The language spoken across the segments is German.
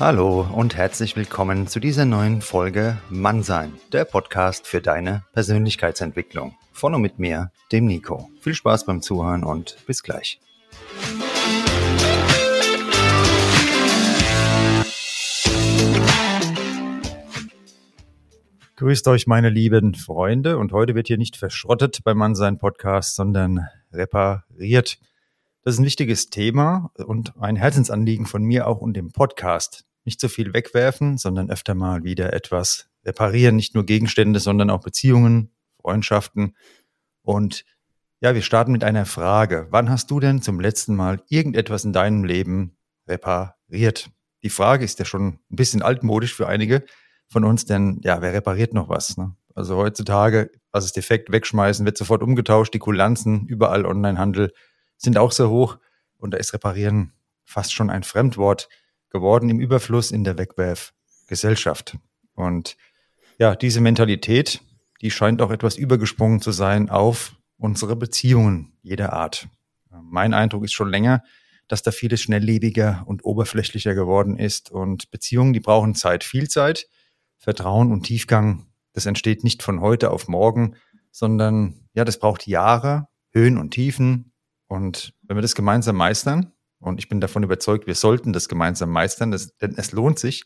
Hallo und herzlich willkommen zu dieser neuen Folge Mannsein, der Podcast für deine Persönlichkeitsentwicklung. Von und mit mir, dem Nico. Viel Spaß beim Zuhören und bis gleich. Grüßt euch, meine lieben Freunde. Und heute wird hier nicht verschrottet beim Mannsein Podcast, sondern repariert. Das ist ein wichtiges Thema und ein Herzensanliegen von mir auch und dem Podcast nicht so viel wegwerfen, sondern öfter mal wieder etwas reparieren. Nicht nur Gegenstände, sondern auch Beziehungen, Freundschaften. Und ja, wir starten mit einer Frage. Wann hast du denn zum letzten Mal irgendetwas in deinem Leben repariert? Die Frage ist ja schon ein bisschen altmodisch für einige von uns, denn ja, wer repariert noch was? Ne? Also heutzutage, was ist defekt, wegschmeißen, wird sofort umgetauscht. Die Kulanzen, überall Onlinehandel sind auch sehr hoch. Und da ist reparieren fast schon ein Fremdwort geworden im Überfluss in der Wegwerfgesellschaft. Und ja, diese Mentalität, die scheint auch etwas übergesprungen zu sein auf unsere Beziehungen jeder Art. Mein Eindruck ist schon länger, dass da vieles schnelllebiger und oberflächlicher geworden ist und Beziehungen, die brauchen Zeit, viel Zeit. Vertrauen und Tiefgang, das entsteht nicht von heute auf morgen, sondern ja, das braucht Jahre, Höhen und Tiefen. Und wenn wir das gemeinsam meistern, und ich bin davon überzeugt, wir sollten das gemeinsam meistern, das, denn es lohnt sich.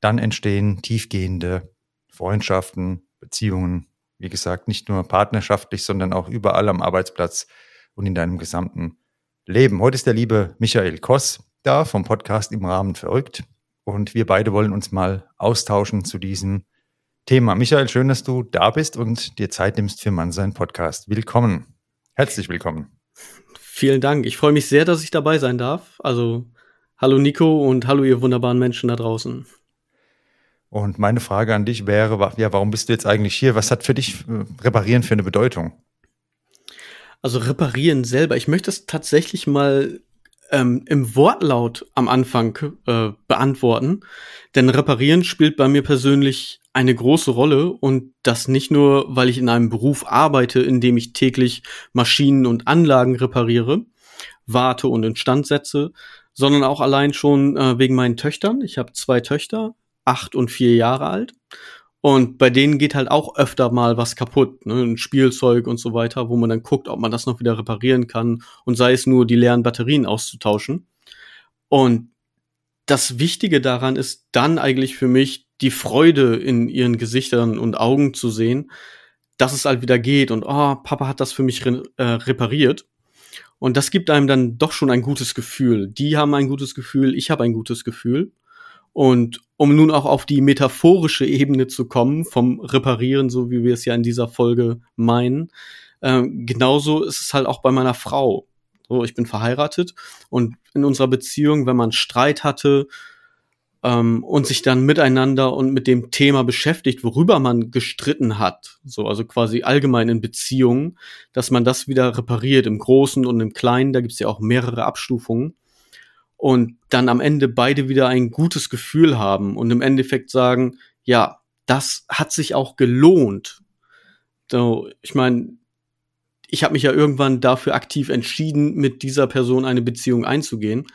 Dann entstehen tiefgehende Freundschaften, Beziehungen, wie gesagt, nicht nur partnerschaftlich, sondern auch überall am Arbeitsplatz und in deinem gesamten Leben. Heute ist der liebe Michael Koss da vom Podcast im Rahmen verrückt und wir beide wollen uns mal austauschen zu diesem Thema. Michael, schön, dass du da bist und dir Zeit nimmst für Mannsein Podcast. Willkommen. Herzlich willkommen. Vielen Dank. Ich freue mich sehr, dass ich dabei sein darf. Also, hallo Nico und hallo ihr wunderbaren Menschen da draußen. Und meine Frage an dich wäre, ja, warum bist du jetzt eigentlich hier? Was hat für dich äh, Reparieren für eine Bedeutung? Also Reparieren selber. Ich möchte es tatsächlich mal ähm, im Wortlaut am Anfang äh, beantworten. Denn Reparieren spielt bei mir persönlich eine große Rolle und das nicht nur, weil ich in einem Beruf arbeite, in dem ich täglich Maschinen und Anlagen repariere, warte und instand setze, sondern auch allein schon äh, wegen meinen Töchtern. Ich habe zwei Töchter, acht und vier Jahre alt. Und bei denen geht halt auch öfter mal was kaputt, ne? ein Spielzeug und so weiter, wo man dann guckt, ob man das noch wieder reparieren kann und sei es nur die leeren Batterien auszutauschen. Und das Wichtige daran ist dann eigentlich für mich die Freude in ihren Gesichtern und Augen zu sehen, dass es halt wieder geht und oh, Papa hat das für mich re äh, repariert. Und das gibt einem dann doch schon ein gutes Gefühl. Die haben ein gutes Gefühl, ich habe ein gutes Gefühl. Und um nun auch auf die metaphorische Ebene zu kommen, vom Reparieren, so wie wir es ja in dieser Folge meinen, äh, genauso ist es halt auch bei meiner Frau. So, ich bin verheiratet und in unserer Beziehung, wenn man Streit hatte ähm, und sich dann miteinander und mit dem Thema beschäftigt, worüber man gestritten hat, so also quasi allgemein in Beziehungen, dass man das wieder repariert im Großen und im Kleinen. Da gibt es ja auch mehrere Abstufungen und dann am Ende beide wieder ein gutes Gefühl haben und im Endeffekt sagen, ja, das hat sich auch gelohnt. So, ich meine, ich habe mich ja irgendwann dafür aktiv entschieden, mit dieser Person eine Beziehung einzugehen.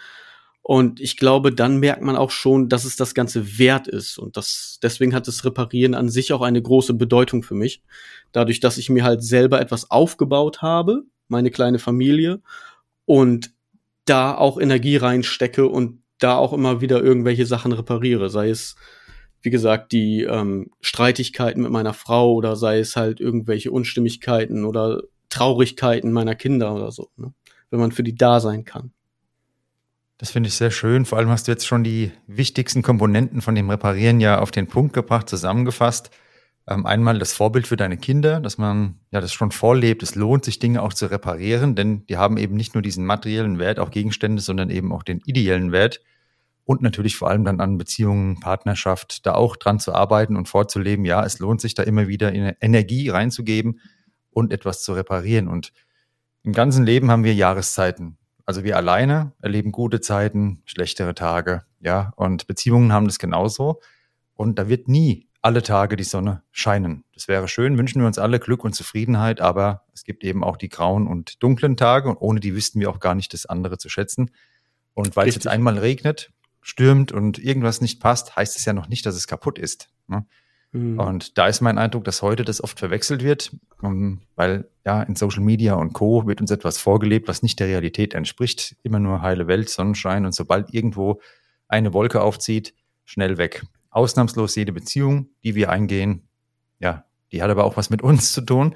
Und ich glaube, dann merkt man auch schon, dass es das Ganze wert ist. Und das, deswegen hat das Reparieren an sich auch eine große Bedeutung für mich. Dadurch, dass ich mir halt selber etwas aufgebaut habe, meine kleine Familie, und da auch Energie reinstecke und da auch immer wieder irgendwelche Sachen repariere. Sei es, wie gesagt, die ähm, Streitigkeiten mit meiner Frau oder sei es halt irgendwelche Unstimmigkeiten oder Traurigkeiten meiner Kinder oder so. Ne? Wenn man für die da sein kann. Das finde ich sehr schön. Vor allem hast du jetzt schon die wichtigsten Komponenten von dem Reparieren ja auf den Punkt gebracht, zusammengefasst. Ähm, einmal das Vorbild für deine Kinder, dass man ja das schon vorlebt. Es lohnt sich, Dinge auch zu reparieren, denn die haben eben nicht nur diesen materiellen Wert, auch Gegenstände, sondern eben auch den ideellen Wert. Und natürlich vor allem dann an Beziehungen, Partnerschaft, da auch dran zu arbeiten und vorzuleben. Ja, es lohnt sich da immer wieder Energie reinzugeben und etwas zu reparieren. Und im ganzen Leben haben wir Jahreszeiten. Also wir alleine erleben gute Zeiten, schlechtere Tage, ja, und Beziehungen haben das genauso. Und da wird nie alle Tage die Sonne scheinen. Das wäre schön, wünschen wir uns alle Glück und Zufriedenheit, aber es gibt eben auch die grauen und dunklen Tage und ohne die wüssten wir auch gar nicht das andere zu schätzen. Und weil es jetzt einmal regnet, stürmt und irgendwas nicht passt, heißt es ja noch nicht, dass es kaputt ist. Ne? Mhm. Und da ist mein Eindruck, dass heute das oft verwechselt wird, ähm, weil ja in Social Media und Co. wird uns etwas vorgelebt, was nicht der Realität entspricht. Immer nur heile Welt, Sonnenschein und sobald irgendwo eine Wolke aufzieht, schnell weg. Ausnahmslos jede Beziehung, die wir eingehen, ja, die hat aber auch was mit uns zu tun.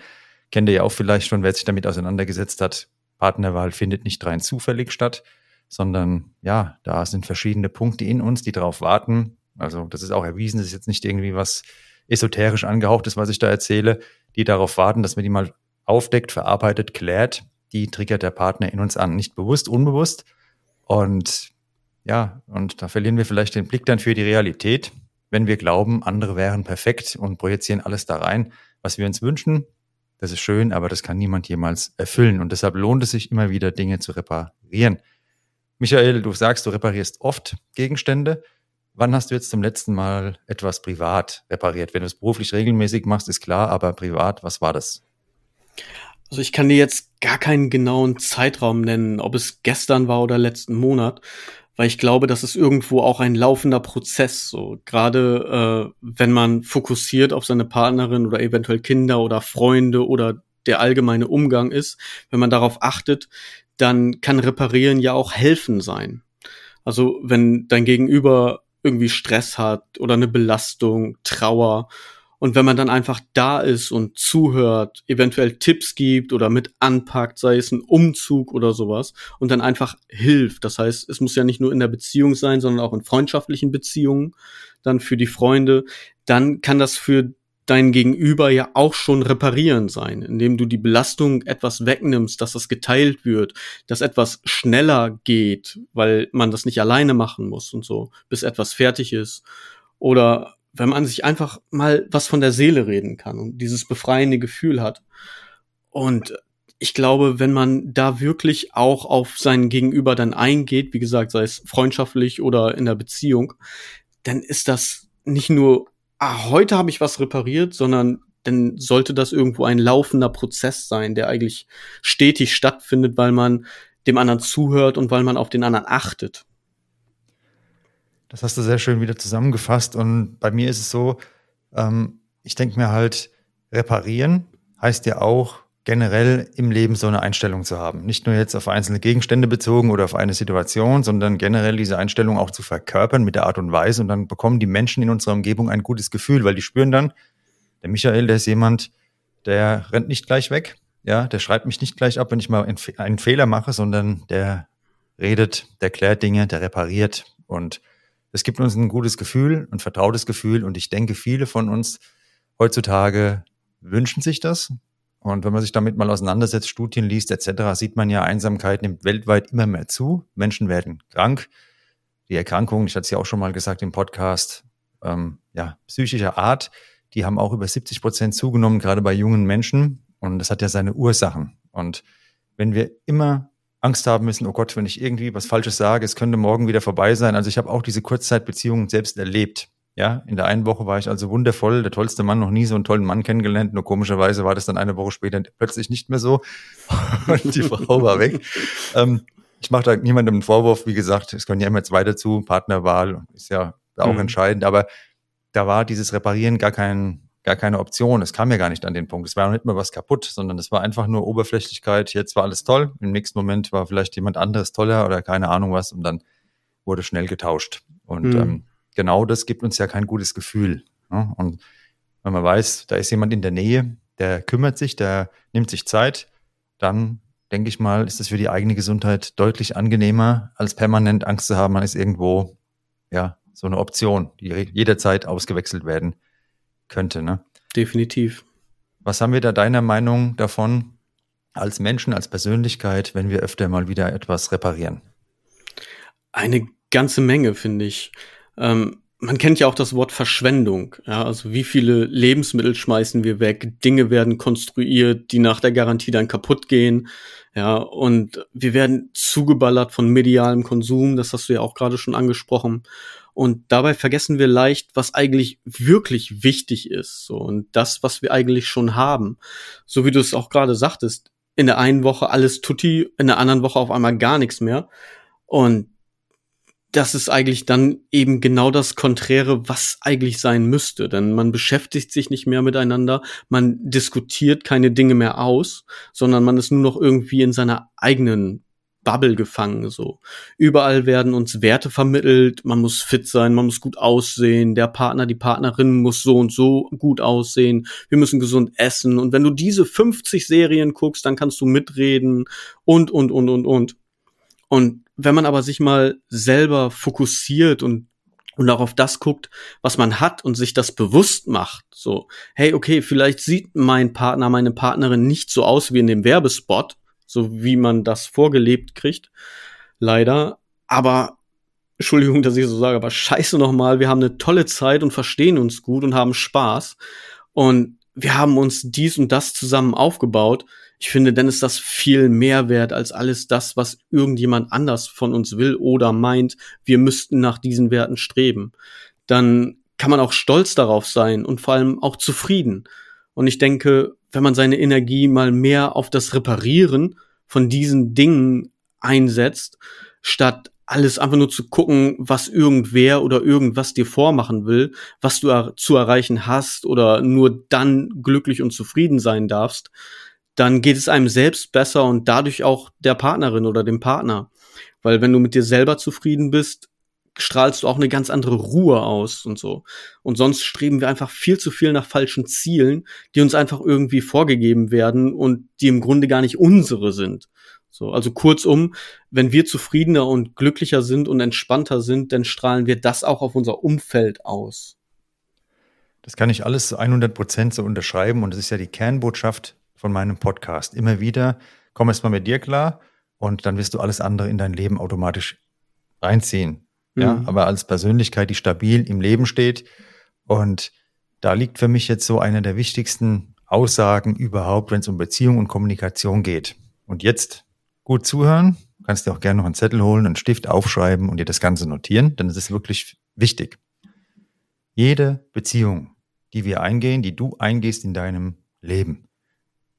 Kennt ihr ja auch vielleicht schon, wer sich damit auseinandergesetzt hat. Partnerwahl findet nicht rein zufällig statt, sondern ja, da sind verschiedene Punkte in uns, die darauf warten. Also das ist auch erwiesen, das ist jetzt nicht irgendwie was esoterisch angehaucht ist, was ich da erzähle, die darauf warten, dass man die mal aufdeckt, verarbeitet, klärt. Die triggert der Partner in uns an, nicht bewusst, unbewusst. Und ja, und da verlieren wir vielleicht den Blick dann für die Realität, wenn wir glauben, andere wären perfekt und projizieren alles da rein, was wir uns wünschen. Das ist schön, aber das kann niemand jemals erfüllen. Und deshalb lohnt es sich immer wieder, Dinge zu reparieren. Michael, du sagst, du reparierst oft Gegenstände. Wann hast du jetzt zum letzten Mal etwas privat repariert? Wenn du es beruflich regelmäßig machst, ist klar, aber privat, was war das? Also ich kann dir jetzt gar keinen genauen Zeitraum nennen, ob es gestern war oder letzten Monat, weil ich glaube, das ist irgendwo auch ein laufender Prozess. So gerade äh, wenn man fokussiert auf seine Partnerin oder eventuell Kinder oder Freunde oder der allgemeine Umgang ist, wenn man darauf achtet, dann kann Reparieren ja auch helfen sein. Also wenn dein Gegenüber irgendwie Stress hat oder eine Belastung, Trauer. Und wenn man dann einfach da ist und zuhört, eventuell Tipps gibt oder mit anpackt, sei es ein Umzug oder sowas, und dann einfach hilft. Das heißt, es muss ja nicht nur in der Beziehung sein, sondern auch in freundschaftlichen Beziehungen, dann für die Freunde, dann kann das für dein Gegenüber ja auch schon reparieren sein, indem du die Belastung etwas wegnimmst, dass das geteilt wird, dass etwas schneller geht, weil man das nicht alleine machen muss und so, bis etwas fertig ist. Oder wenn man sich einfach mal was von der Seele reden kann und dieses befreiende Gefühl hat. Und ich glaube, wenn man da wirklich auch auf sein Gegenüber dann eingeht, wie gesagt, sei es freundschaftlich oder in der Beziehung, dann ist das nicht nur ah, heute habe ich was repariert, sondern dann sollte das irgendwo ein laufender Prozess sein, der eigentlich stetig stattfindet, weil man dem anderen zuhört und weil man auf den anderen achtet. Das hast du sehr schön wieder zusammengefasst. Und bei mir ist es so, ähm, ich denke mir halt, reparieren heißt ja auch, generell im Leben so eine Einstellung zu haben. Nicht nur jetzt auf einzelne Gegenstände bezogen oder auf eine Situation, sondern generell diese Einstellung auch zu verkörpern mit der Art und Weise. Und dann bekommen die Menschen in unserer Umgebung ein gutes Gefühl, weil die spüren dann, der Michael, der ist jemand, der rennt nicht gleich weg. Ja, der schreibt mich nicht gleich ab, wenn ich mal einen Fehler mache, sondern der redet, der klärt Dinge, der repariert. Und es gibt uns ein gutes Gefühl, ein vertrautes Gefühl. Und ich denke, viele von uns heutzutage wünschen sich das, und wenn man sich damit mal auseinandersetzt, Studien liest etc., sieht man ja, Einsamkeit nimmt weltweit immer mehr zu. Menschen werden krank. Die Erkrankungen, ich hatte es ja auch schon mal gesagt im Podcast, ähm, ja, psychischer Art, die haben auch über 70 Prozent zugenommen, gerade bei jungen Menschen. Und das hat ja seine Ursachen. Und wenn wir immer Angst haben müssen, oh Gott, wenn ich irgendwie was Falsches sage, es könnte morgen wieder vorbei sein. Also ich habe auch diese Kurzzeitbeziehungen selbst erlebt. Ja, in der einen Woche war ich also wundervoll, der tollste Mann, noch nie so einen tollen Mann kennengelernt. Nur komischerweise war das dann eine Woche später plötzlich nicht mehr so. Und die Frau war weg. Ähm, ich mache da niemandem einen Vorwurf, wie gesagt, es können ja immer zwei dazu, Partnerwahl ist ja auch mhm. entscheidend, aber da war dieses Reparieren gar kein, gar keine Option. Es kam ja gar nicht an den Punkt. Es war noch nicht mal was kaputt, sondern es war einfach nur Oberflächlichkeit. Jetzt war alles toll. Im nächsten Moment war vielleicht jemand anderes toller oder keine Ahnung was und dann wurde schnell getauscht. Und mhm. ähm, genau das gibt uns ja kein gutes Gefühl. Ne? Und wenn man weiß, da ist jemand in der Nähe, der kümmert sich, der nimmt sich Zeit, dann denke ich mal, ist es für die eigene Gesundheit deutlich angenehmer, als permanent Angst zu haben, man ist irgendwo, ja, so eine Option, die jederzeit ausgewechselt werden könnte. Ne? Definitiv. Was haben wir da deiner Meinung davon als Menschen, als Persönlichkeit, wenn wir öfter mal wieder etwas reparieren? Eine ganze Menge, finde ich. Ähm, man kennt ja auch das Wort Verschwendung. Ja, also wie viele Lebensmittel schmeißen wir weg? Dinge werden konstruiert, die nach der Garantie dann kaputt gehen. Ja, und wir werden zugeballert von medialem Konsum. Das hast du ja auch gerade schon angesprochen. Und dabei vergessen wir leicht, was eigentlich wirklich wichtig ist. So, und das, was wir eigentlich schon haben. So wie du es auch gerade sagtest. In der einen Woche alles tutti, in der anderen Woche auf einmal gar nichts mehr. Und das ist eigentlich dann eben genau das Konträre, was eigentlich sein müsste. Denn man beschäftigt sich nicht mehr miteinander, man diskutiert keine Dinge mehr aus, sondern man ist nur noch irgendwie in seiner eigenen Bubble gefangen, so. Überall werden uns Werte vermittelt, man muss fit sein, man muss gut aussehen, der Partner, die Partnerin muss so und so gut aussehen, wir müssen gesund essen und wenn du diese 50 Serien guckst, dann kannst du mitreden und, und, und, und, und. Und wenn man aber sich mal selber fokussiert und und auch auf das guckt, was man hat und sich das bewusst macht. So, hey, okay, vielleicht sieht mein Partner, meine Partnerin nicht so aus wie in dem Werbespot, so wie man das vorgelebt kriegt. Leider. Aber, Entschuldigung, dass ich so sage, aber scheiße nochmal, wir haben eine tolle Zeit und verstehen uns gut und haben Spaß. Und wir haben uns dies und das zusammen aufgebaut ich finde, dann ist das viel mehr wert als alles das, was irgendjemand anders von uns will oder meint, wir müssten nach diesen Werten streben. Dann kann man auch stolz darauf sein und vor allem auch zufrieden. Und ich denke, wenn man seine Energie mal mehr auf das Reparieren von diesen Dingen einsetzt, statt alles einfach nur zu gucken, was irgendwer oder irgendwas dir vormachen will, was du zu erreichen hast oder nur dann glücklich und zufrieden sein darfst, dann geht es einem selbst besser und dadurch auch der Partnerin oder dem Partner. Weil wenn du mit dir selber zufrieden bist, strahlst du auch eine ganz andere Ruhe aus und so. Und sonst streben wir einfach viel zu viel nach falschen Zielen, die uns einfach irgendwie vorgegeben werden und die im Grunde gar nicht unsere sind. So, also kurzum, wenn wir zufriedener und glücklicher sind und entspannter sind, dann strahlen wir das auch auf unser Umfeld aus. Das kann ich alles zu 100 Prozent so unterschreiben und das ist ja die Kernbotschaft von meinem Podcast. Immer wieder, komm erst mal mit dir klar und dann wirst du alles andere in dein Leben automatisch reinziehen. Mhm. Ja, aber als Persönlichkeit, die stabil im Leben steht. Und da liegt für mich jetzt so eine der wichtigsten Aussagen überhaupt, wenn es um Beziehung und Kommunikation geht. Und jetzt gut zuhören. Du kannst dir auch gerne noch einen Zettel holen, einen Stift aufschreiben und dir das Ganze notieren, denn es ist wirklich wichtig. Jede Beziehung, die wir eingehen, die du eingehst in deinem Leben,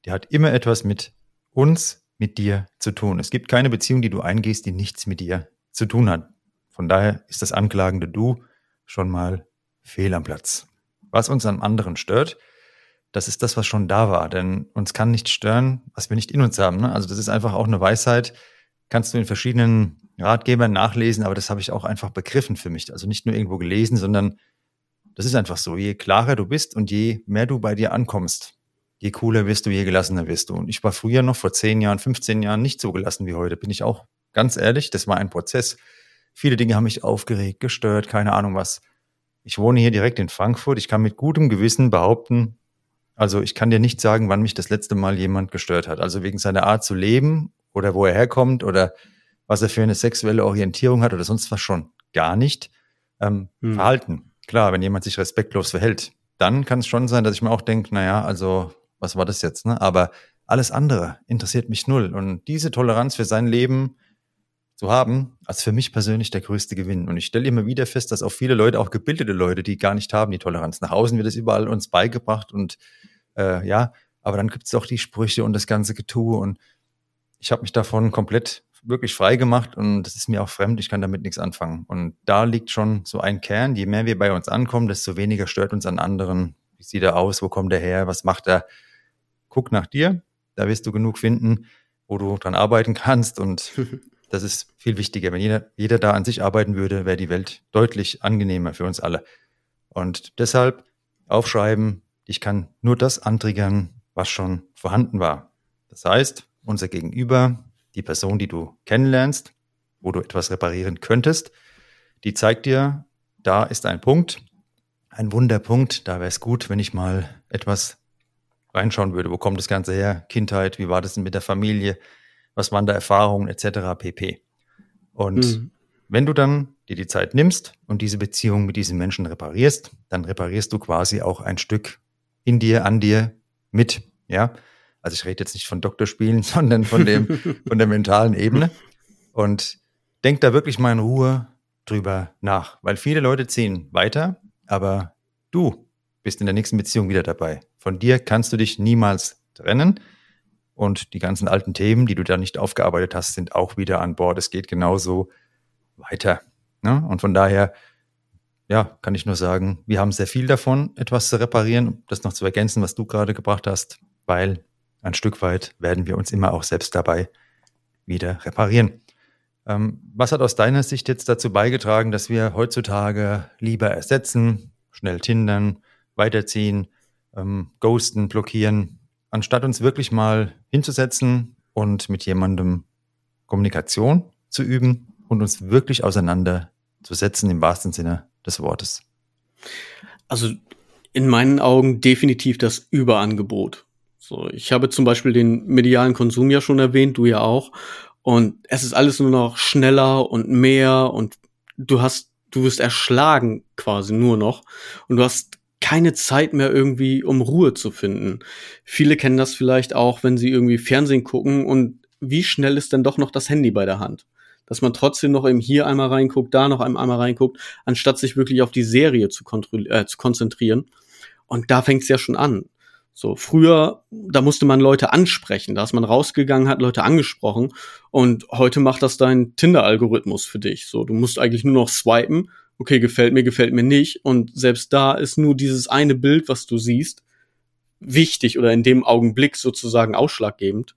der hat immer etwas mit uns, mit dir zu tun. Es gibt keine Beziehung, die du eingehst, die nichts mit dir zu tun hat. Von daher ist das anklagende Du schon mal fehl am Platz. Was uns am anderen stört, das ist das, was schon da war. Denn uns kann nicht stören, was wir nicht in uns haben. Ne? Also das ist einfach auch eine Weisheit. Kannst du in verschiedenen Ratgebern nachlesen, aber das habe ich auch einfach begriffen für mich. Also nicht nur irgendwo gelesen, sondern das ist einfach so. Je klarer du bist und je mehr du bei dir ankommst, je cooler wirst du, je gelassener wirst du. Und ich war früher noch vor 10 Jahren, 15 Jahren nicht so gelassen wie heute, bin ich auch ganz ehrlich. Das war ein Prozess. Viele Dinge haben mich aufgeregt, gestört, keine Ahnung was. Ich wohne hier direkt in Frankfurt. Ich kann mit gutem Gewissen behaupten, also ich kann dir nicht sagen, wann mich das letzte Mal jemand gestört hat. Also wegen seiner Art zu leben oder wo er herkommt oder was er für eine sexuelle Orientierung hat oder sonst was schon. Gar nicht. Ähm, hm. Verhalten. Klar, wenn jemand sich respektlos verhält, dann kann es schon sein, dass ich mir auch denke, naja, also was war das jetzt, ne? Aber alles andere interessiert mich null. Und diese Toleranz für sein Leben zu haben, als für mich persönlich der größte Gewinn. Und ich stelle immer wieder fest, dass auch viele Leute, auch gebildete Leute, die gar nicht haben, die Toleranz. Nach außen wird es überall uns beigebracht und äh, ja, aber dann gibt es auch die Sprüche und das ganze Getue. Und ich habe mich davon komplett wirklich frei gemacht und das ist mir auch fremd, ich kann damit nichts anfangen. Und da liegt schon so ein Kern, je mehr wir bei uns ankommen, desto weniger stört uns an anderen. Wie sieht er aus? Wo kommt er her? Was macht er? guck nach dir, da wirst du genug finden, wo du dran arbeiten kannst und das ist viel wichtiger. Wenn jeder, jeder da an sich arbeiten würde, wäre die Welt deutlich angenehmer für uns alle. Und deshalb aufschreiben, ich kann nur das antriggern, was schon vorhanden war. Das heißt, unser Gegenüber, die Person, die du kennenlernst, wo du etwas reparieren könntest, die zeigt dir, da ist ein Punkt, ein Wunderpunkt, da wäre es gut, wenn ich mal etwas reinschauen würde. Wo kommt das Ganze her? Kindheit, wie war das denn mit der Familie? Was waren da Erfahrungen etc. pp. Und mhm. wenn du dann dir die Zeit nimmst und diese Beziehung mit diesen Menschen reparierst, dann reparierst du quasi auch ein Stück in dir, an dir mit. Ja, also ich rede jetzt nicht von Doktorspielen, sondern von dem, von der mentalen Ebene. Und denk da wirklich mal in Ruhe drüber nach, weil viele Leute ziehen weiter, aber du bist in der nächsten Beziehung wieder dabei. Von dir kannst du dich niemals trennen. Und die ganzen alten Themen, die du da nicht aufgearbeitet hast, sind auch wieder an Bord. Es geht genauso weiter. Ne? Und von daher, ja, kann ich nur sagen, wir haben sehr viel davon, etwas zu reparieren, das noch zu ergänzen, was du gerade gebracht hast, weil ein Stück weit werden wir uns immer auch selbst dabei wieder reparieren. Ähm, was hat aus deiner Sicht jetzt dazu beigetragen, dass wir heutzutage lieber ersetzen, schnell tindern, weiterziehen, ähm, ghosten, blockieren, anstatt uns wirklich mal hinzusetzen und mit jemandem Kommunikation zu üben und uns wirklich auseinanderzusetzen im wahrsten Sinne des Wortes? Also in meinen Augen definitiv das Überangebot. So, ich habe zum Beispiel den medialen Konsum ja schon erwähnt, du ja auch. Und es ist alles nur noch schneller und mehr und du hast, du wirst erschlagen quasi nur noch. Und du hast keine Zeit mehr irgendwie, um Ruhe zu finden. Viele kennen das vielleicht auch, wenn sie irgendwie Fernsehen gucken und wie schnell ist denn doch noch das Handy bei der Hand? Dass man trotzdem noch eben hier einmal reinguckt, da noch einmal reinguckt, anstatt sich wirklich auf die Serie zu, äh, zu konzentrieren. Und da fängt es ja schon an. So, früher, da musste man Leute ansprechen, da ist man rausgegangen, hat Leute angesprochen und heute macht das dein Tinder-Algorithmus für dich. So, du musst eigentlich nur noch swipen, okay, gefällt mir, gefällt mir nicht und selbst da ist nur dieses eine Bild, was du siehst, wichtig oder in dem Augenblick sozusagen ausschlaggebend.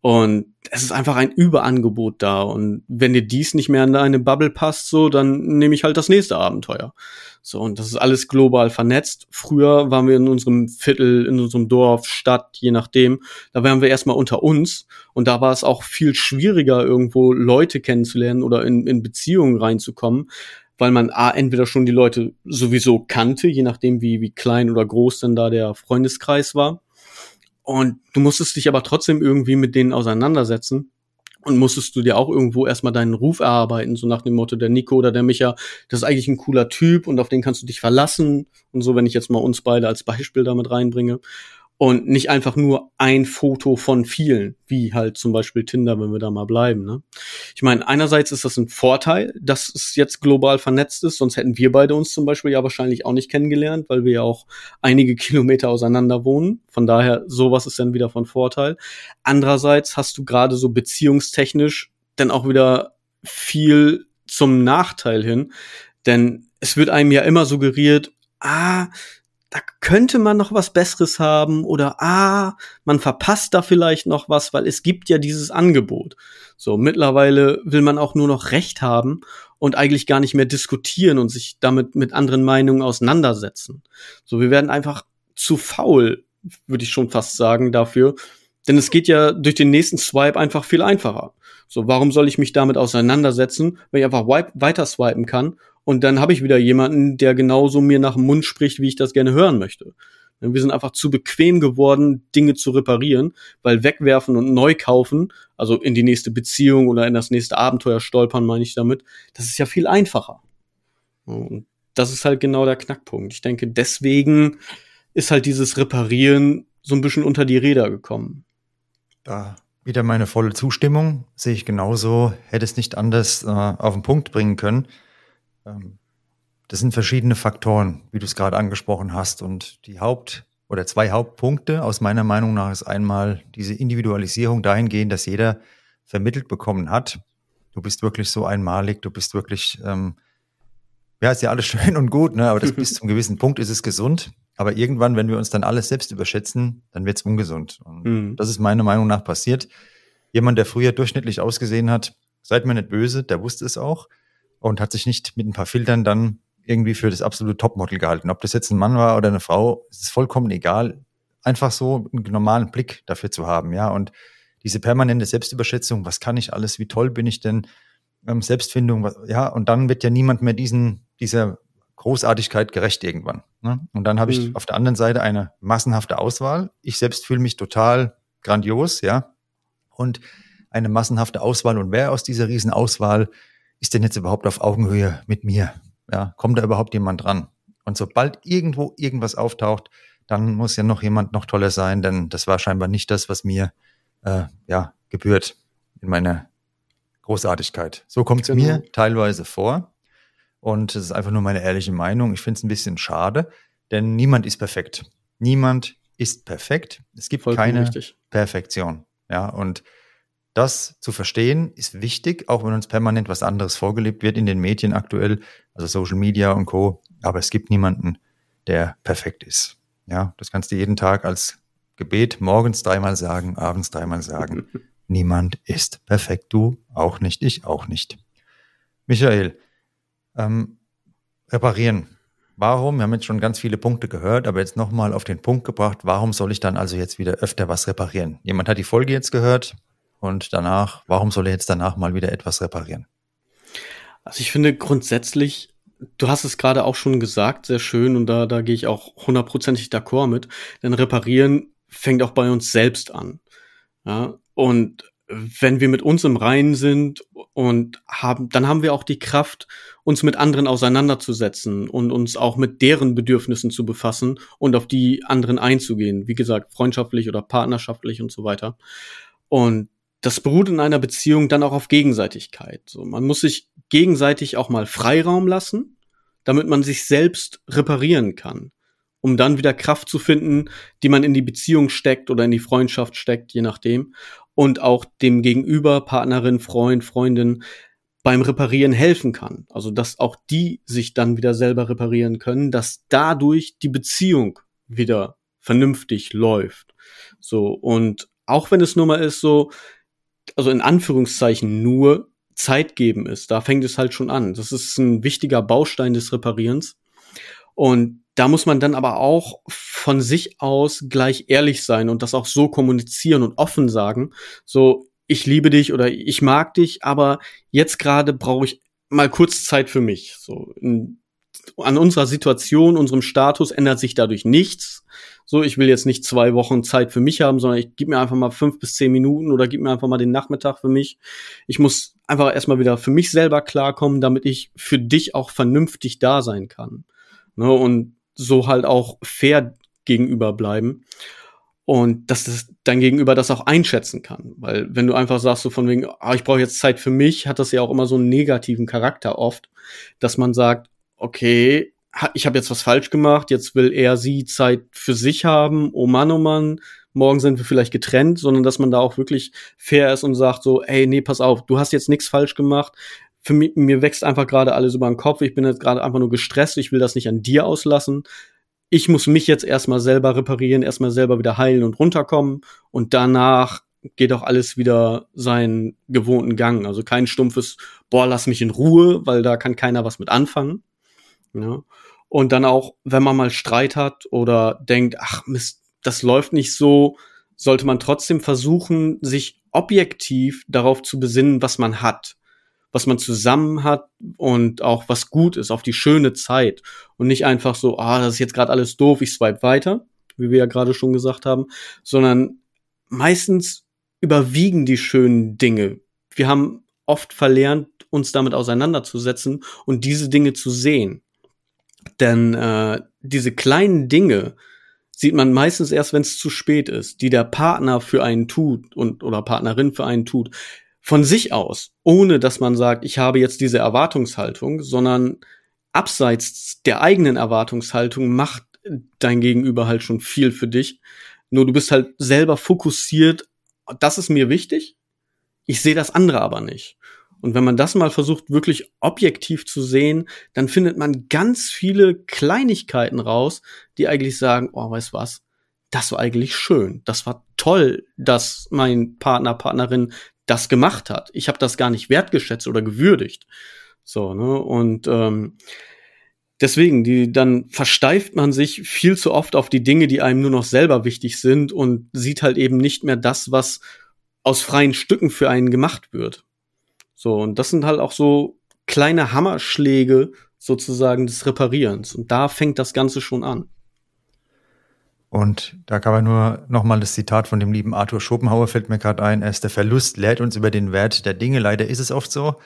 Und es ist einfach ein Überangebot da. Und wenn dir dies nicht mehr in deine Bubble passt, so, dann nehme ich halt das nächste Abenteuer. So, und das ist alles global vernetzt. Früher waren wir in unserem Viertel, in unserem Dorf, Stadt, je nachdem. Da waren wir erstmal unter uns. Und da war es auch viel schwieriger, irgendwo Leute kennenzulernen oder in, in Beziehungen reinzukommen, weil man A, entweder schon die Leute sowieso kannte, je nachdem, wie, wie klein oder groß denn da der Freundeskreis war. Und du musstest dich aber trotzdem irgendwie mit denen auseinandersetzen und musstest du dir auch irgendwo erstmal deinen Ruf erarbeiten, so nach dem Motto, der Nico oder der Micha, das ist eigentlich ein cooler Typ und auf den kannst du dich verlassen und so, wenn ich jetzt mal uns beide als Beispiel damit reinbringe und nicht einfach nur ein Foto von vielen, wie halt zum Beispiel Tinder, wenn wir da mal bleiben. Ne? Ich meine, einerseits ist das ein Vorteil, dass es jetzt global vernetzt ist, sonst hätten wir beide uns zum Beispiel ja wahrscheinlich auch nicht kennengelernt, weil wir ja auch einige Kilometer auseinander wohnen. Von daher, sowas ist dann wieder von Vorteil. Andererseits hast du gerade so beziehungstechnisch dann auch wieder viel zum Nachteil hin, denn es wird einem ja immer suggeriert, ah, da könnte man noch was Besseres haben oder ah, man verpasst da vielleicht noch was, weil es gibt ja dieses Angebot. So, mittlerweile will man auch nur noch Recht haben und eigentlich gar nicht mehr diskutieren und sich damit mit anderen Meinungen auseinandersetzen. So, wir werden einfach zu faul, würde ich schon fast sagen, dafür. Denn es geht ja durch den nächsten Swipe einfach viel einfacher. So, warum soll ich mich damit auseinandersetzen, wenn ich einfach weiter swipen kann und dann habe ich wieder jemanden, der genauso mir nach dem Mund spricht, wie ich das gerne hören möchte. Wir sind einfach zu bequem geworden, Dinge zu reparieren, weil wegwerfen und neu kaufen, also in die nächste Beziehung oder in das nächste Abenteuer stolpern, meine ich damit, das ist ja viel einfacher. Und das ist halt genau der Knackpunkt. Ich denke, deswegen ist halt dieses Reparieren so ein bisschen unter die Räder gekommen. Da wieder meine volle Zustimmung, sehe ich genauso, hätte es nicht anders äh, auf den Punkt bringen können. Ähm, das sind verschiedene Faktoren, wie du es gerade angesprochen hast. Und die Haupt- oder zwei Hauptpunkte aus meiner Meinung nach ist einmal diese Individualisierung dahingehend, dass jeder vermittelt bekommen hat. Du bist wirklich so einmalig, du bist wirklich, ähm, ja, ist ja alles schön und gut, ne? aber das bis zum gewissen Punkt ist es gesund. Aber irgendwann, wenn wir uns dann alles selbst überschätzen, dann wird es ungesund. Und mhm. das ist meiner Meinung nach passiert. Jemand, der früher durchschnittlich ausgesehen hat, seid mir nicht böse, der wusste es auch und hat sich nicht mit ein paar Filtern dann irgendwie für das absolute Topmodel gehalten. Ob das jetzt ein Mann war oder eine Frau, ist vollkommen egal. Einfach so einen normalen Blick dafür zu haben, ja. Und diese permanente Selbstüberschätzung, was kann ich alles, wie toll bin ich denn, ähm, Selbstfindung, was, ja, und dann wird ja niemand mehr diesen, dieser Großartigkeit gerecht irgendwann. Ne? Und dann habe ich mhm. auf der anderen Seite eine massenhafte Auswahl. Ich selbst fühle mich total grandios, ja. Und eine massenhafte Auswahl. Und wer aus dieser riesen Auswahl ist denn jetzt überhaupt auf Augenhöhe mit mir? Ja, kommt da überhaupt jemand dran? Und sobald irgendwo irgendwas auftaucht, dann muss ja noch jemand noch toller sein, denn das war scheinbar nicht das, was mir äh, ja gebührt in meiner Großartigkeit. So kommt es genau. mir teilweise vor. Und es ist einfach nur meine ehrliche Meinung. Ich finde es ein bisschen schade, denn niemand ist perfekt. Niemand ist perfekt. Es gibt Vollkommen keine richtig. Perfektion. Ja, und das zu verstehen ist wichtig, auch wenn uns permanent was anderes vorgelebt wird in den Medien aktuell, also Social Media und Co. Aber es gibt niemanden, der perfekt ist. Ja, das kannst du jeden Tag als Gebet morgens dreimal sagen, abends dreimal sagen. Niemand ist perfekt. Du auch nicht, ich auch nicht. Michael, ähm, reparieren. Warum? Wir haben jetzt schon ganz viele Punkte gehört, aber jetzt nochmal auf den Punkt gebracht. Warum soll ich dann also jetzt wieder öfter was reparieren? Jemand hat die Folge jetzt gehört und danach, warum soll er jetzt danach mal wieder etwas reparieren? Also ich finde grundsätzlich du hast es gerade auch schon gesagt, sehr schön, und da, da gehe ich auch hundertprozentig d'accord mit. Denn reparieren fängt auch bei uns selbst an. Ja, und wenn wir mit uns im Reinen sind und haben, dann haben wir auch die Kraft, uns mit anderen auseinanderzusetzen und uns auch mit deren Bedürfnissen zu befassen und auf die anderen einzugehen. Wie gesagt, freundschaftlich oder partnerschaftlich und so weiter. Und das beruht in einer Beziehung dann auch auf Gegenseitigkeit. So, man muss sich gegenseitig auch mal Freiraum lassen, damit man sich selbst reparieren kann, um dann wieder Kraft zu finden, die man in die Beziehung steckt oder in die Freundschaft steckt, je nachdem, und auch dem Gegenüber, Partnerin, Freund, Freundin beim Reparieren helfen kann. Also dass auch die sich dann wieder selber reparieren können, dass dadurch die Beziehung wieder vernünftig läuft. So und auch wenn es nur mal ist so, also in Anführungszeichen nur Zeit geben ist. Da fängt es halt schon an. Das ist ein wichtiger Baustein des Reparierens. Und da muss man dann aber auch von sich aus gleich ehrlich sein und das auch so kommunizieren und offen sagen. So, ich liebe dich oder ich mag dich, aber jetzt gerade brauche ich mal kurz Zeit für mich. So, in, an unserer Situation, unserem Status ändert sich dadurch nichts. So, ich will jetzt nicht zwei Wochen Zeit für mich haben, sondern ich gebe mir einfach mal fünf bis zehn Minuten oder gib mir einfach mal den Nachmittag für mich. Ich muss einfach erstmal wieder für mich selber klarkommen, damit ich für dich auch vernünftig da sein kann. Ne, und so halt auch fair gegenüber bleiben. Und dass das dein Gegenüber das auch einschätzen kann. Weil wenn du einfach sagst, so von wegen, ah, ich brauche jetzt Zeit für mich, hat das ja auch immer so einen negativen Charakter oft, dass man sagt, okay, ich habe jetzt was falsch gemacht, jetzt will er sie Zeit für sich haben, oh Mann, oh Mann, morgen sind wir vielleicht getrennt, sondern dass man da auch wirklich fair ist und sagt so, ey, nee, pass auf, du hast jetzt nichts falsch gemacht. Für mich, mir wächst einfach gerade alles über den Kopf. Ich bin jetzt gerade einfach nur gestresst. Ich will das nicht an dir auslassen. Ich muss mich jetzt erstmal selber reparieren, erstmal selber wieder heilen und runterkommen. Und danach geht auch alles wieder seinen gewohnten Gang. Also kein stumpfes, boah, lass mich in Ruhe, weil da kann keiner was mit anfangen. Ja. Und dann auch, wenn man mal Streit hat oder denkt, ach Mist, das läuft nicht so, sollte man trotzdem versuchen, sich objektiv darauf zu besinnen, was man hat, was man zusammen hat und auch was gut ist, auf die schöne Zeit und nicht einfach so, ah, das ist jetzt gerade alles doof, ich swipe weiter, wie wir ja gerade schon gesagt haben, sondern meistens überwiegen die schönen Dinge. Wir haben oft verlernt, uns damit auseinanderzusetzen und diese Dinge zu sehen. Denn äh, diese kleinen Dinge sieht man meistens erst, wenn es zu spät ist, die der Partner für einen tut und oder Partnerin für einen tut, von sich aus, ohne dass man sagt, ich habe jetzt diese Erwartungshaltung, sondern abseits der eigenen Erwartungshaltung macht dein Gegenüber halt schon viel für dich. Nur du bist halt selber fokussiert, das ist mir wichtig. Ich sehe das andere aber nicht. Und wenn man das mal versucht, wirklich objektiv zu sehen, dann findet man ganz viele Kleinigkeiten raus, die eigentlich sagen, oh, weißt was? Das war eigentlich schön. Das war toll, dass mein Partner, Partnerin das gemacht hat. Ich habe das gar nicht wertgeschätzt oder gewürdigt. So, ne? Und ähm, deswegen, die, dann versteift man sich viel zu oft auf die Dinge, die einem nur noch selber wichtig sind und sieht halt eben nicht mehr das, was aus freien Stücken für einen gemacht wird. So, und das sind halt auch so kleine Hammerschläge sozusagen des Reparierens. Und da fängt das Ganze schon an. Und da kann man nur nochmal das Zitat von dem lieben Arthur Schopenhauer fällt mir gerade ein. Erst der Verlust lehrt uns über den Wert der Dinge. Leider ist es oft so.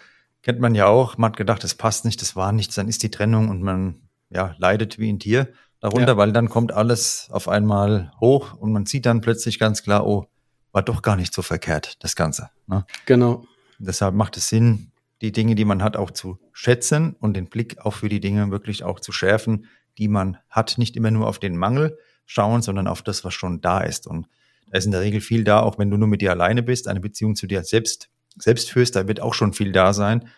Kennt man ja auch. Man hat gedacht, das passt nicht, das war nichts, dann ist die Trennung und man ja, leidet wie ein Tier darunter, ja. weil dann kommt alles auf einmal hoch und man sieht dann plötzlich ganz klar, oh, war doch gar nicht so verkehrt, das Ganze. Ne? Genau. Deshalb macht es Sinn, die Dinge, die man hat, auch zu schätzen und den Blick auch für die Dinge wirklich auch zu schärfen, die man hat. Nicht immer nur auf den Mangel schauen, sondern auf das, was schon da ist. Und Da ist in der Regel viel da, auch wenn du nur mit dir alleine bist, eine Beziehung zu dir selbst, selbst führst, da wird auch schon viel da sein.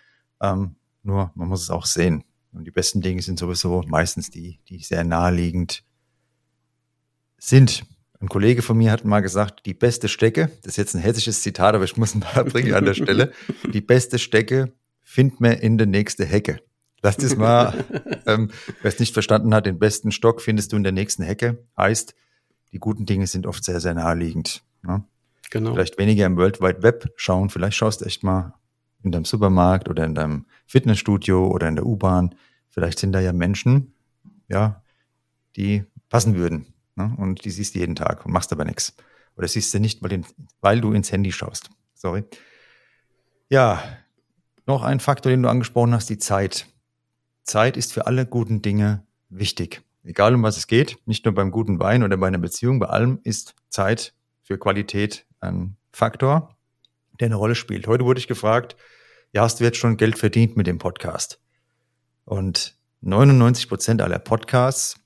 Ähm, nur man muss es auch sehen. Und die besten Dinge sind sowieso meistens die, die sehr naheliegend sind. Ein Kollege von mir hat mal gesagt, die beste Stecke, das ist jetzt ein hessisches Zitat, aber ich muss ein paar bringen an der Stelle, die beste Stecke findet man in der nächste Hecke. Lass das mal, ähm, wer es nicht verstanden hat, den besten Stock findest du in der nächsten Hecke. Heißt, die guten Dinge sind oft sehr, sehr naheliegend. Ne? Genau. Vielleicht weniger im World Wide Web schauen, vielleicht schaust du echt mal in deinem Supermarkt oder in deinem Fitnessstudio oder in der U-Bahn. Vielleicht sind da ja Menschen, ja, die passen würden. Ne? Und die siehst du jeden Tag und machst aber nichts. Oder siehst du nicht, weil, den, weil du ins Handy schaust. Sorry. Ja, noch ein Faktor, den du angesprochen hast, die Zeit. Zeit ist für alle guten Dinge wichtig. Egal um was es geht, nicht nur beim guten Wein oder bei einer Beziehung, bei allem ist Zeit für Qualität ein Faktor, der eine Rolle spielt. Heute wurde ich gefragt, ja, hast du jetzt schon Geld verdient mit dem Podcast? Und 99 Prozent aller Podcasts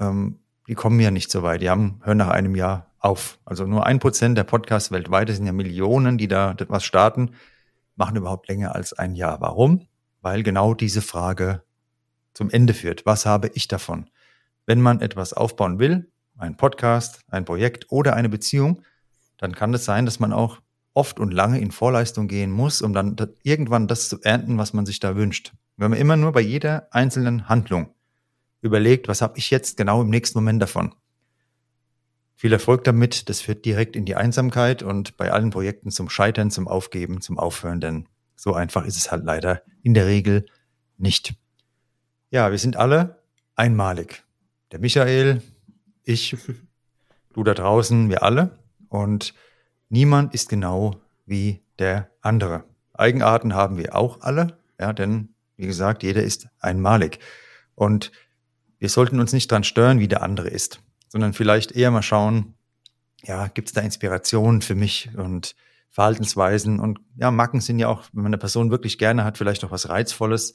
ähm, die kommen ja nicht so weit. Die haben, hören nach einem Jahr auf. Also nur ein Prozent der Podcasts weltweit, das sind ja Millionen, die da was starten, machen überhaupt länger als ein Jahr. Warum? Weil genau diese Frage zum Ende führt. Was habe ich davon? Wenn man etwas aufbauen will, ein Podcast, ein Projekt oder eine Beziehung, dann kann es sein, dass man auch oft und lange in Vorleistung gehen muss, um dann irgendwann das zu ernten, was man sich da wünscht. Wenn man immer nur bei jeder einzelnen Handlung überlegt, was habe ich jetzt genau im nächsten Moment davon. Viel Erfolg damit, das führt direkt in die Einsamkeit und bei allen Projekten zum Scheitern, zum Aufgeben, zum Aufhören, denn so einfach ist es halt leider in der Regel nicht. Ja, wir sind alle einmalig. Der Michael, ich, du da draußen, wir alle. Und niemand ist genau wie der andere. Eigenarten haben wir auch alle, ja, denn wie gesagt, jeder ist einmalig. Und wir sollten uns nicht dran stören, wie der andere ist, sondern vielleicht eher mal schauen, ja, gibt es da Inspirationen für mich und Verhaltensweisen und ja, Macken sind ja auch, wenn man eine Person wirklich gerne hat, vielleicht auch was Reizvolles.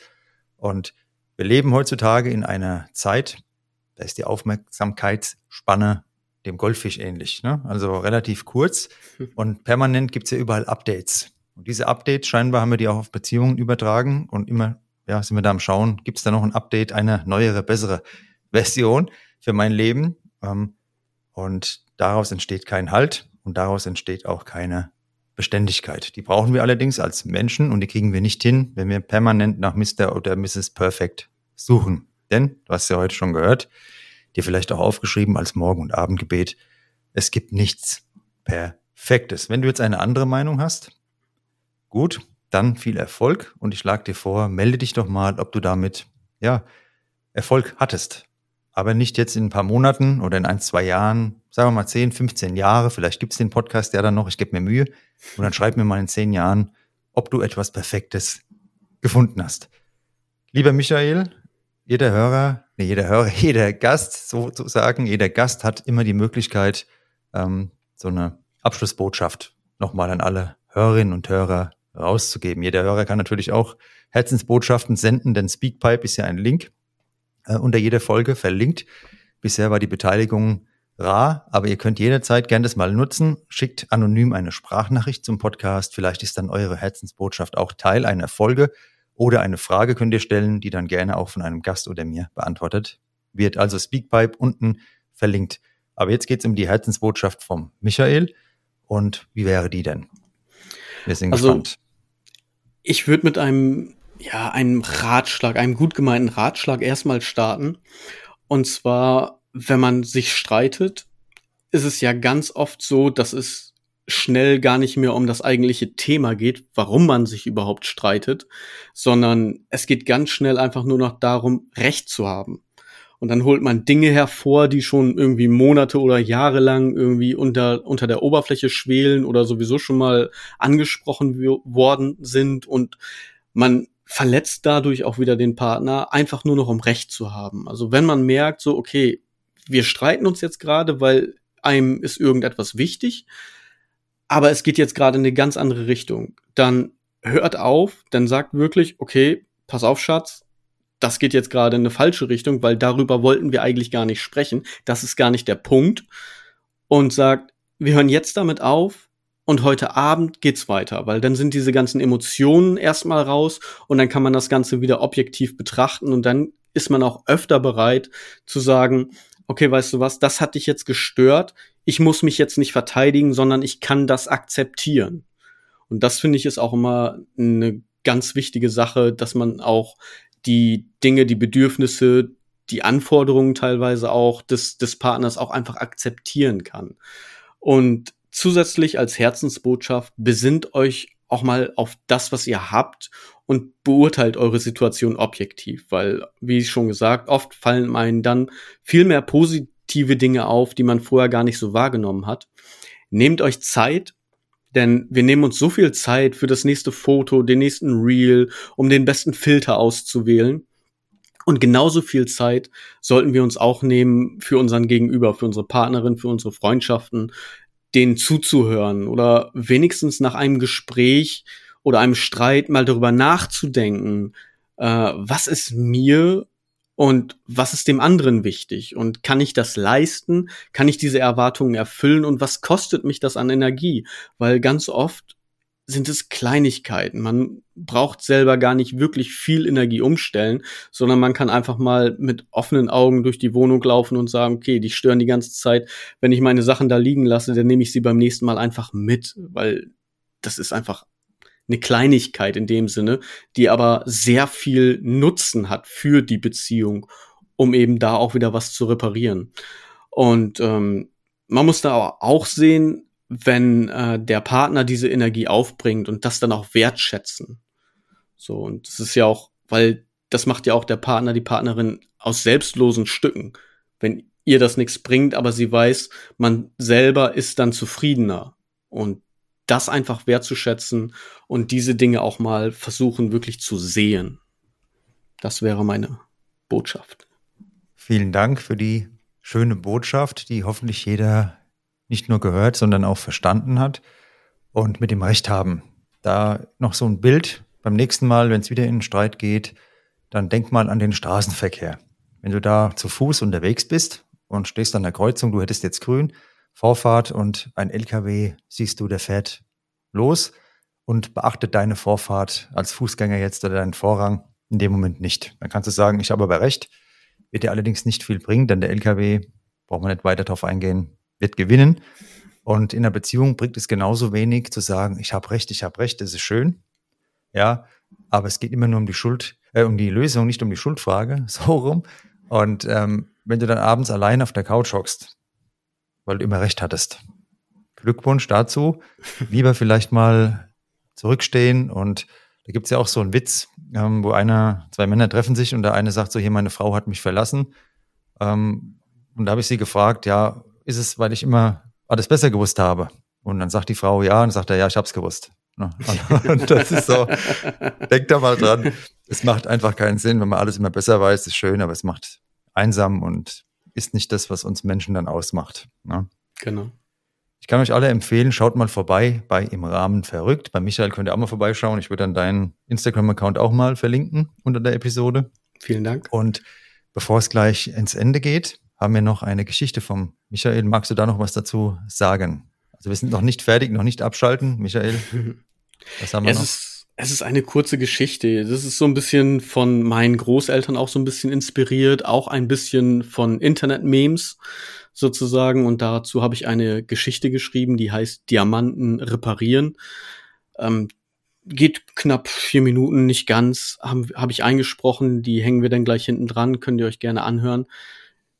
Und wir leben heutzutage in einer Zeit, da ist die Aufmerksamkeitsspanne dem Goldfisch ähnlich, ne? also relativ kurz und permanent gibt's ja überall Updates. Und diese Updates, scheinbar haben wir die auch auf Beziehungen übertragen und immer ja, sind wir da am Schauen, gibt es da noch ein Update, eine neuere, bessere Version für mein Leben? Ähm, und daraus entsteht kein Halt und daraus entsteht auch keine Beständigkeit. Die brauchen wir allerdings als Menschen und die kriegen wir nicht hin, wenn wir permanent nach Mr. oder Mrs. Perfect suchen. Denn, du hast ja heute schon gehört, dir vielleicht auch aufgeschrieben als Morgen- und Abendgebet, es gibt nichts Perfektes. Wenn du jetzt eine andere Meinung hast, gut, dann viel Erfolg. Und ich schlage dir vor, melde dich doch mal, ob du damit ja Erfolg hattest. Aber nicht jetzt in ein paar Monaten oder in ein, zwei Jahren, sagen wir mal 10, 15 Jahre, vielleicht gibt's den Podcast ja dann noch, ich gebe mir Mühe. Und dann schreib mir mal in zehn Jahren, ob du etwas Perfektes gefunden hast. Lieber Michael, jeder Hörer, nee, jeder Hörer, jeder Gast sozusagen, jeder Gast hat immer die Möglichkeit, ähm, so eine Abschlussbotschaft nochmal an alle Hörerinnen und Hörer rauszugeben. Jeder Hörer kann natürlich auch Herzensbotschaften senden, denn Speakpipe ist ja ein Link äh, unter jeder Folge verlinkt. Bisher war die Beteiligung rar, aber ihr könnt jederzeit gerne das mal nutzen. Schickt anonym eine Sprachnachricht zum Podcast. Vielleicht ist dann eure Herzensbotschaft auch Teil einer Folge oder eine Frage könnt ihr stellen, die dann gerne auch von einem Gast oder mir beantwortet wird. Also Speakpipe unten verlinkt. Aber jetzt geht's um die Herzensbotschaft vom Michael. Und wie wäre die denn? Wir sind also, gespannt ich würde mit einem, ja, einem Ratschlag, einem gut gemeinten Ratschlag erstmal starten. Und zwar, wenn man sich streitet, ist es ja ganz oft so, dass es schnell gar nicht mehr um das eigentliche Thema geht, warum man sich überhaupt streitet, sondern es geht ganz schnell einfach nur noch darum, Recht zu haben. Und dann holt man Dinge hervor, die schon irgendwie Monate oder Jahre lang irgendwie unter, unter der Oberfläche schwelen oder sowieso schon mal angesprochen worden sind und man verletzt dadurch auch wieder den Partner, einfach nur noch um Recht zu haben. Also wenn man merkt, so, okay, wir streiten uns jetzt gerade, weil einem ist irgendetwas wichtig, aber es geht jetzt gerade in eine ganz andere Richtung, dann hört auf, dann sagt wirklich, okay, pass auf, Schatz, das geht jetzt gerade in eine falsche Richtung, weil darüber wollten wir eigentlich gar nicht sprechen. Das ist gar nicht der Punkt. Und sagt, wir hören jetzt damit auf und heute Abend geht's weiter, weil dann sind diese ganzen Emotionen erstmal raus und dann kann man das Ganze wieder objektiv betrachten und dann ist man auch öfter bereit zu sagen, okay, weißt du was, das hat dich jetzt gestört, ich muss mich jetzt nicht verteidigen, sondern ich kann das akzeptieren. Und das finde ich ist auch immer eine ganz wichtige Sache, dass man auch die Dinge, die Bedürfnisse, die Anforderungen teilweise auch des, des Partners auch einfach akzeptieren kann. Und zusätzlich als Herzensbotschaft besinnt euch auch mal auf das, was ihr habt und beurteilt eure Situation objektiv, weil, wie schon gesagt, oft fallen einen dann viel mehr positive Dinge auf, die man vorher gar nicht so wahrgenommen hat. Nehmt euch Zeit, denn wir nehmen uns so viel Zeit für das nächste Foto, den nächsten Reel, um den besten Filter auszuwählen. Und genauso viel Zeit sollten wir uns auch nehmen für unseren Gegenüber, für unsere Partnerin, für unsere Freundschaften, denen zuzuhören oder wenigstens nach einem Gespräch oder einem Streit mal darüber nachzudenken, äh, was ist mir und was ist dem anderen wichtig und kann ich das leisten, kann ich diese Erwartungen erfüllen und was kostet mich das an Energie, weil ganz oft sind es Kleinigkeiten. Man braucht selber gar nicht wirklich viel Energie umstellen, sondern man kann einfach mal mit offenen Augen durch die Wohnung laufen und sagen, okay, die stören die ganze Zeit. Wenn ich meine Sachen da liegen lasse, dann nehme ich sie beim nächsten Mal einfach mit, weil das ist einfach eine Kleinigkeit in dem Sinne, die aber sehr viel Nutzen hat für die Beziehung, um eben da auch wieder was zu reparieren. Und ähm, man muss da auch sehen, wenn äh, der Partner diese Energie aufbringt und das dann auch wertschätzen. So, und das ist ja auch, weil das macht ja auch der Partner, die Partnerin aus selbstlosen Stücken. Wenn ihr das nichts bringt, aber sie weiß, man selber ist dann zufriedener. Und das einfach wertzuschätzen und diese Dinge auch mal versuchen wirklich zu sehen. Das wäre meine Botschaft. Vielen Dank für die schöne Botschaft, die hoffentlich jeder nicht nur gehört, sondern auch verstanden hat und mit dem Recht haben. Da noch so ein Bild beim nächsten Mal, wenn es wieder in den Streit geht, dann denk mal an den Straßenverkehr. Wenn du da zu Fuß unterwegs bist und stehst an der Kreuzung, du hättest jetzt grün, Vorfahrt und ein LKW siehst du, der fährt los und beachtet deine Vorfahrt als Fußgänger jetzt oder deinen Vorrang in dem Moment nicht. Dann kannst du sagen, ich habe aber recht, wird dir allerdings nicht viel bringen, denn der LKW, braucht man nicht weiter darauf eingehen, wird gewinnen. Und in der Beziehung bringt es genauso wenig zu sagen, ich habe recht, ich habe recht, das ist schön. Ja, aber es geht immer nur um die Schuld, äh, um die Lösung, nicht um die Schuldfrage, so rum. Und ähm, wenn du dann abends allein auf der Couch hockst, weil du immer recht hattest, Glückwunsch dazu. Lieber vielleicht mal zurückstehen und da gibt es ja auch so einen Witz, ähm, wo einer, zwei Männer treffen sich und der eine sagt so, hier, meine Frau hat mich verlassen. Ähm, und da habe ich sie gefragt, ja, ist es, weil ich immer alles besser gewusst habe? Und dann sagt die Frau ja, und sagt er, ja, ich hab's gewusst. Ne? Und das ist so, denk da mal dran. Es macht einfach keinen Sinn, wenn man alles immer besser weiß, ist schön, aber es macht einsam und ist nicht das, was uns Menschen dann ausmacht. Ne? Genau. Ich kann euch alle empfehlen, schaut mal vorbei bei Im Rahmen verrückt. Bei Michael könnt ihr auch mal vorbeischauen. Ich würde dann deinen Instagram-Account auch mal verlinken unter der Episode. Vielen Dank. Und bevor es gleich ins Ende geht, haben wir noch eine Geschichte vom Michael. Magst du da noch was dazu sagen? Also wir sind noch nicht fertig, noch nicht abschalten. Michael, was haben wir es noch? Es ist eine kurze Geschichte. Das ist so ein bisschen von meinen Großeltern auch so ein bisschen inspiriert, auch ein bisschen von Internet-Memes sozusagen. Und dazu habe ich eine Geschichte geschrieben, die heißt Diamanten reparieren. Ähm, geht knapp vier Minuten, nicht ganz, habe hab ich eingesprochen. Die hängen wir dann gleich hinten dran, könnt ihr euch gerne anhören.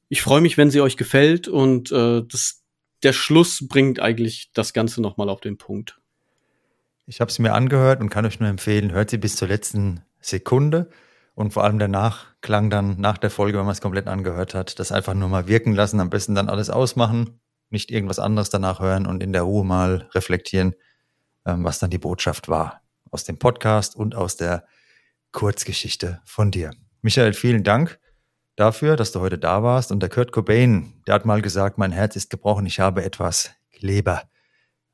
Ich freue mich, wenn sie euch gefällt und äh, das, der Schluss bringt eigentlich das Ganze nochmal auf den Punkt. Ich habe es mir angehört und kann euch nur empfehlen, hört sie bis zur letzten Sekunde und vor allem der Nachklang dann nach der Folge, wenn man es komplett angehört hat, das einfach nur mal wirken lassen, am besten dann alles ausmachen, nicht irgendwas anderes danach hören und in der Ruhe mal reflektieren, ähm, was dann die Botschaft war aus dem Podcast und aus der Kurzgeschichte von dir. Michael, vielen Dank dafür, dass du heute da warst. Und der Kurt Cobain, der hat mal gesagt, mein Herz ist gebrochen, ich habe etwas Kleber.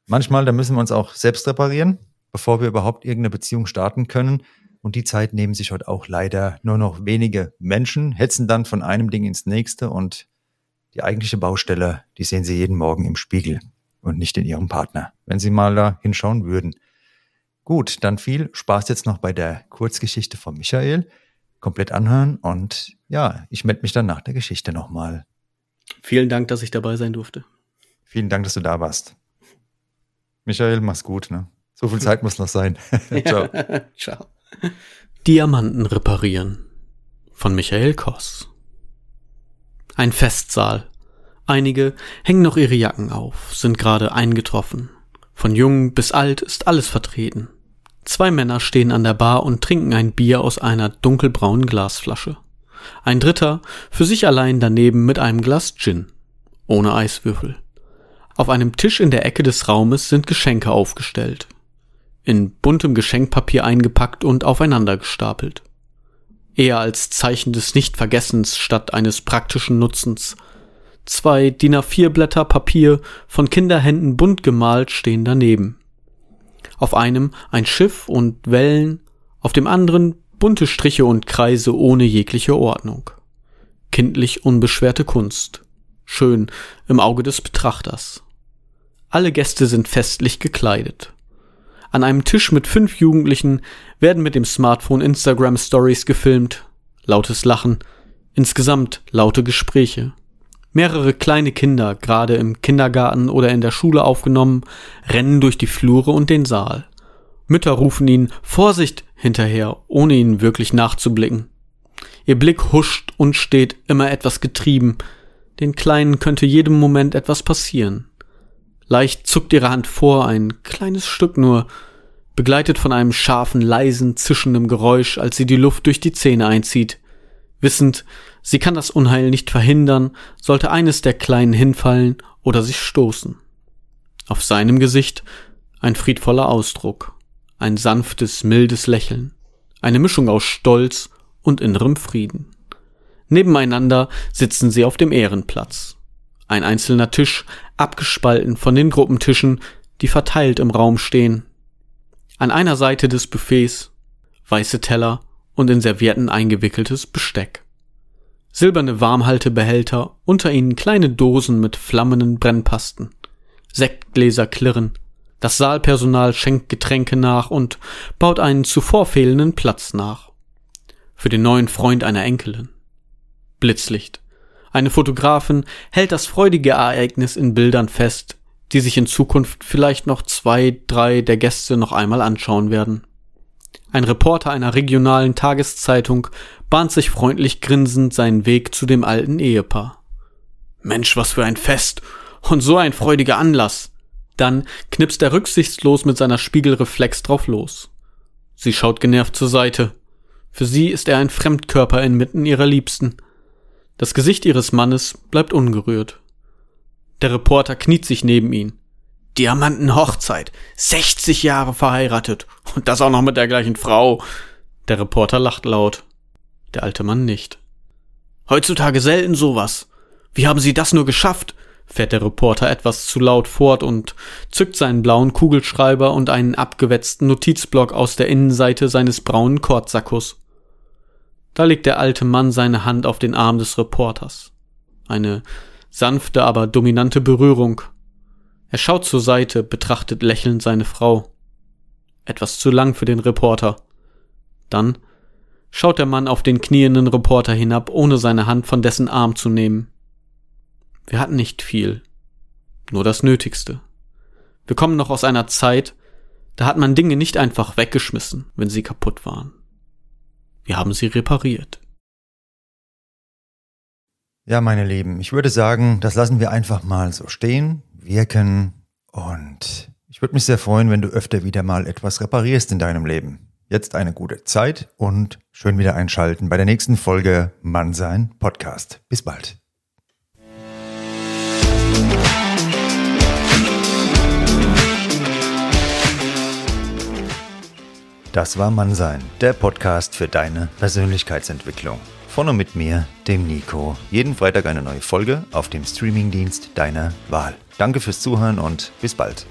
Manchmal, da müssen wir uns auch selbst reparieren, bevor wir überhaupt irgendeine Beziehung starten können. Und die Zeit nehmen sich heute auch leider nur noch wenige Menschen, hetzen dann von einem Ding ins nächste und die eigentliche Baustelle, die sehen sie jeden Morgen im Spiegel. und nicht in ihrem Partner, wenn Sie mal da hinschauen würden. Gut, dann viel Spaß jetzt noch bei der Kurzgeschichte von Michael. Komplett anhören und ja, ich melde mich dann nach der Geschichte nochmal. Vielen Dank, dass ich dabei sein durfte. Vielen Dank, dass du da warst. Michael, mach's gut, ne? So viel Zeit muss noch sein. Ciao. Ciao. Diamanten reparieren von Michael Koss. Ein Festsaal. Einige hängen noch ihre Jacken auf, sind gerade eingetroffen. Von jung bis alt ist alles vertreten. Zwei Männer stehen an der Bar und trinken ein Bier aus einer dunkelbraunen Glasflasche. Ein dritter für sich allein daneben mit einem Glas Gin. Ohne Eiswürfel. Auf einem Tisch in der Ecke des Raumes sind Geschenke aufgestellt. In buntem Geschenkpapier eingepackt und aufeinander gestapelt. Eher als Zeichen des Nichtvergessens statt eines praktischen Nutzens. Zwei DIN A4 Blätter Papier von Kinderhänden bunt gemalt stehen daneben. Auf einem ein Schiff und Wellen, auf dem anderen bunte Striche und Kreise ohne jegliche Ordnung. Kindlich unbeschwerte Kunst. Schön im Auge des Betrachters. Alle Gäste sind festlich gekleidet. An einem Tisch mit fünf Jugendlichen werden mit dem Smartphone Instagram Stories gefilmt. Lautes Lachen. Insgesamt laute Gespräche. Mehrere kleine Kinder, gerade im Kindergarten oder in der Schule aufgenommen, rennen durch die Flure und den Saal. Mütter rufen ihnen Vorsicht hinterher, ohne ihnen wirklich nachzublicken. Ihr Blick huscht und steht immer etwas getrieben. Den Kleinen könnte jedem Moment etwas passieren. Leicht zuckt ihre Hand vor, ein kleines Stück nur, begleitet von einem scharfen, leisen, zischenden Geräusch, als sie die Luft durch die Zähne einzieht. Wissend, sie kann das Unheil nicht verhindern, sollte eines der Kleinen hinfallen oder sich stoßen. Auf seinem Gesicht ein friedvoller Ausdruck, ein sanftes, mildes Lächeln, eine Mischung aus Stolz und innerem Frieden. Nebeneinander sitzen sie auf dem Ehrenplatz. Ein einzelner Tisch, abgespalten von den Gruppentischen, die verteilt im Raum stehen. An einer Seite des Buffets weiße Teller und in Servietten eingewickeltes Besteck. Silberne Warmhaltebehälter, unter ihnen kleine Dosen mit flammenden Brennpasten. Sektgläser klirren. Das Saalpersonal schenkt Getränke nach und baut einen zuvor fehlenden Platz nach. Für den neuen Freund einer Enkelin. Blitzlicht. Eine Fotografin hält das freudige Ereignis in Bildern fest, die sich in Zukunft vielleicht noch zwei, drei der Gäste noch einmal anschauen werden. Ein Reporter einer regionalen Tageszeitung bahnt sich freundlich grinsend seinen Weg zu dem alten Ehepaar. Mensch, was für ein Fest und so ein freudiger Anlass. Dann knipst er rücksichtslos mit seiner Spiegelreflex drauf los. Sie schaut genervt zur Seite. Für sie ist er ein Fremdkörper inmitten ihrer Liebsten. Das Gesicht ihres Mannes bleibt ungerührt. Der Reporter kniet sich neben ihn. Diamantenhochzeit. 60 Jahre verheiratet. Und das auch noch mit der gleichen Frau. Der Reporter lacht laut. Der alte Mann nicht. Heutzutage selten sowas. Wie haben Sie das nur geschafft? fährt der Reporter etwas zu laut fort und zückt seinen blauen Kugelschreiber und einen abgewetzten Notizblock aus der Innenseite seines braunen Kordsackos. Da legt der alte Mann seine Hand auf den Arm des Reporters. Eine sanfte, aber dominante Berührung, er schaut zur Seite, betrachtet lächelnd seine Frau. Etwas zu lang für den Reporter. Dann schaut der Mann auf den knienden Reporter hinab, ohne seine Hand von dessen Arm zu nehmen. Wir hatten nicht viel, nur das Nötigste. Wir kommen noch aus einer Zeit, da hat man Dinge nicht einfach weggeschmissen, wenn sie kaputt waren. Wir haben sie repariert. Ja, meine Lieben, ich würde sagen, das lassen wir einfach mal so stehen wirken. Und ich würde mich sehr freuen, wenn du öfter wieder mal etwas reparierst in deinem Leben. Jetzt eine gute Zeit und schön wieder einschalten bei der nächsten Folge Mannsein Podcast. Bis bald. Das war Mannsein, der Podcast für deine Persönlichkeitsentwicklung. Von und mit mir, dem Nico. Jeden Freitag eine neue Folge auf dem Streamingdienst deiner Wahl. Danke fürs Zuhören und bis bald.